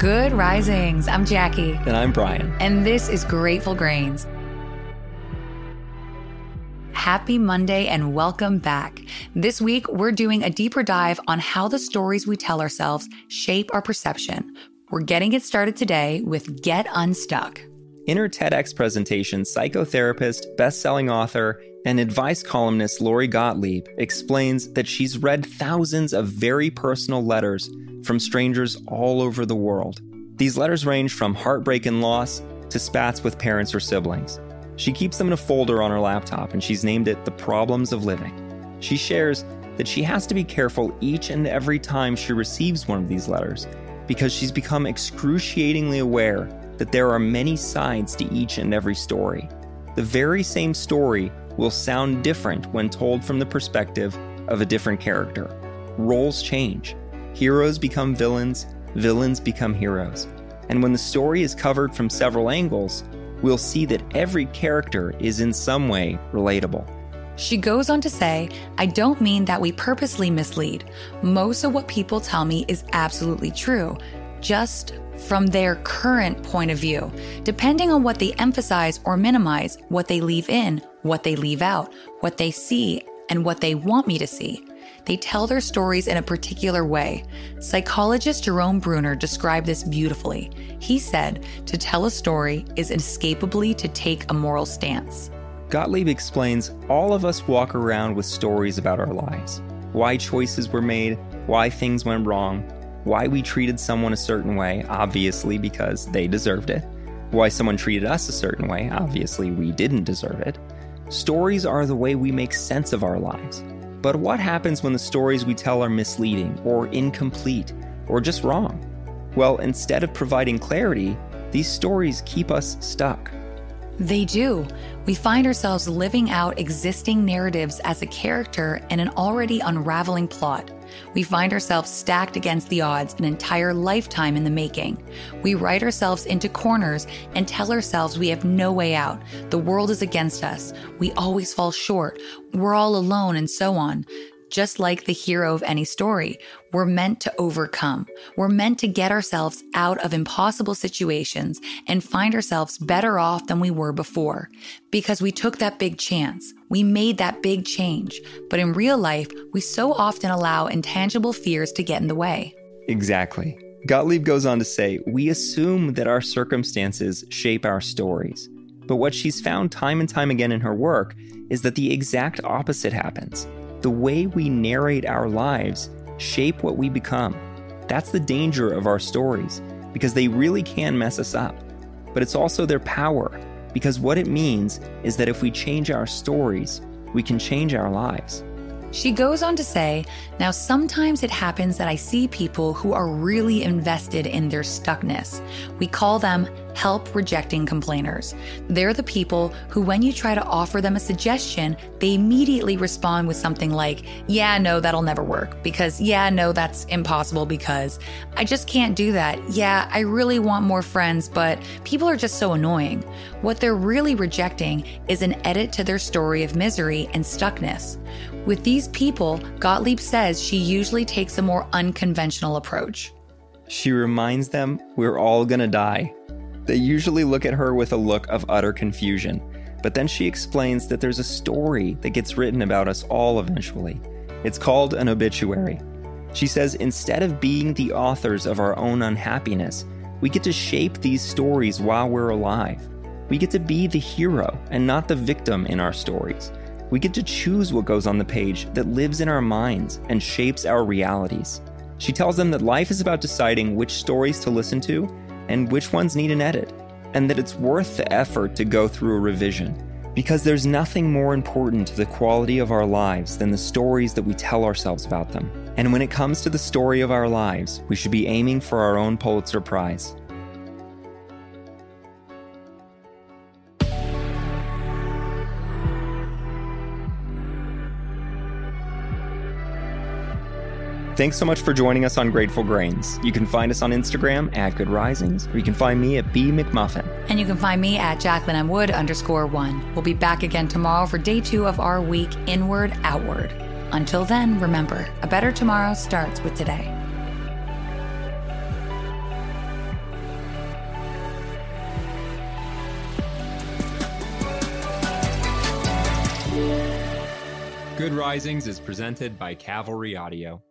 Good risings. I'm Jackie. And I'm Bryan. And this is Grateful Grains. Happy Monday and welcome back. This week, we're doing a deeper dive on how the stories we tell ourselves shape our perception. We're getting it started today with Get Unstuck. In her TEDx presentation, psychotherapist, best-selling author, and advice columnist Lori Gottlieb explains that she's read thousands of very personal letters from strangers all over the world. These letters range from heartbreak and loss to spats with parents or siblings. She keeps them in a folder on her laptop and she's named it The Problems of Living. She shares that she has to be careful each and every time she receives one of these letters because she's become excruciatingly aware that there are many sides to each and every story. The very same story will sound different when told from the perspective of a different character. Roles change. Heroes become villains, villains become heroes. And when the story is covered from several angles, we'll see that every character is in some way relatable. She goes on to say, I don't mean that we purposely mislead. Most of what people tell me is absolutely true, just from their current point of view, depending on what they emphasize or minimize, what they leave in, what they leave out, what they see, and what they want me to see. They tell their stories in a particular way. Psychologist Jerome Bruner described this beautifully. He said, To tell a story is inescapably to take a moral stance. Gottlieb explains all of us walk around with stories about our lives why choices were made, why things went wrong, why we treated someone a certain way, obviously because they deserved it, why someone treated us a certain way, obviously we didn't deserve it. Stories are the way we make sense of our lives. But what happens when the stories we tell are misleading, or incomplete, or just wrong? Well, instead of providing clarity, these stories keep us stuck. They do. We find ourselves living out existing narratives as a character in an already unraveling plot. We find ourselves stacked against the odds an entire lifetime in the making. We write ourselves into corners and tell ourselves we have no way out. The world is against us. We always fall short. We're all alone and so on just like the hero of any story. We're meant to overcome. We're meant to get ourselves out of impossible situations and find ourselves better off than we were before because we took that big chance. We made that big change. But in real life, we so often allow intangible fears to get in the way. Exactly. Gottlieb goes on to say, We assume that our circumstances shape our stories. But what she's found time and time again in her work is that the exact opposite happens the way we narrate our lives shape what we become. That's the danger of our stories, because they really can mess us up. But it's also their power, because what it means is that if we change our stories, we can change our lives. She goes on to say, Now, sometimes it happens that I see people who are really invested in their stuckness. We call them help rejecting complainers. They're the people who, when you try to offer them a suggestion, they immediately respond with something like, Yeah, no, that'll never work. Because, yeah, no, that's impossible because I just can't do that. Yeah, I really want more friends, but people are just so annoying. What they're really rejecting is an edit to their story of misery and stuckness. With these people, Gottlieb says she usually takes a more unconventional approach. She reminds them we're all gonna die. They usually look at her with a look of utter confusion, but then she explains that there's a story that gets written about us all eventually. It's called an obituary. She says instead of being the authors of our own unhappiness, we get to shape these stories while we're alive. We get to be the hero and not the victim in our stories. We get to choose what goes on the page that lives in our minds and shapes our realities. She tells them that life is about deciding which stories to listen to and which ones need an edit, and that it's worth the effort to go through a revision. Because there's nothing more important to the quality of our lives than the stories that we tell ourselves about them. And when it comes to the story of our lives, we should be aiming for our own Pulitzer Prize. Thanks so much for joining us on Grateful Grains. You can find us on Instagram at Good Risings, or you can find me at B McMullin. And you can find me at Jacqueline M. Wood underscore one. We'll be back again tomorrow for day two of our week, Inward Outward. Until then, remember, a better tomorrow starts with today. Good Risings is presented by Cavalry Audio.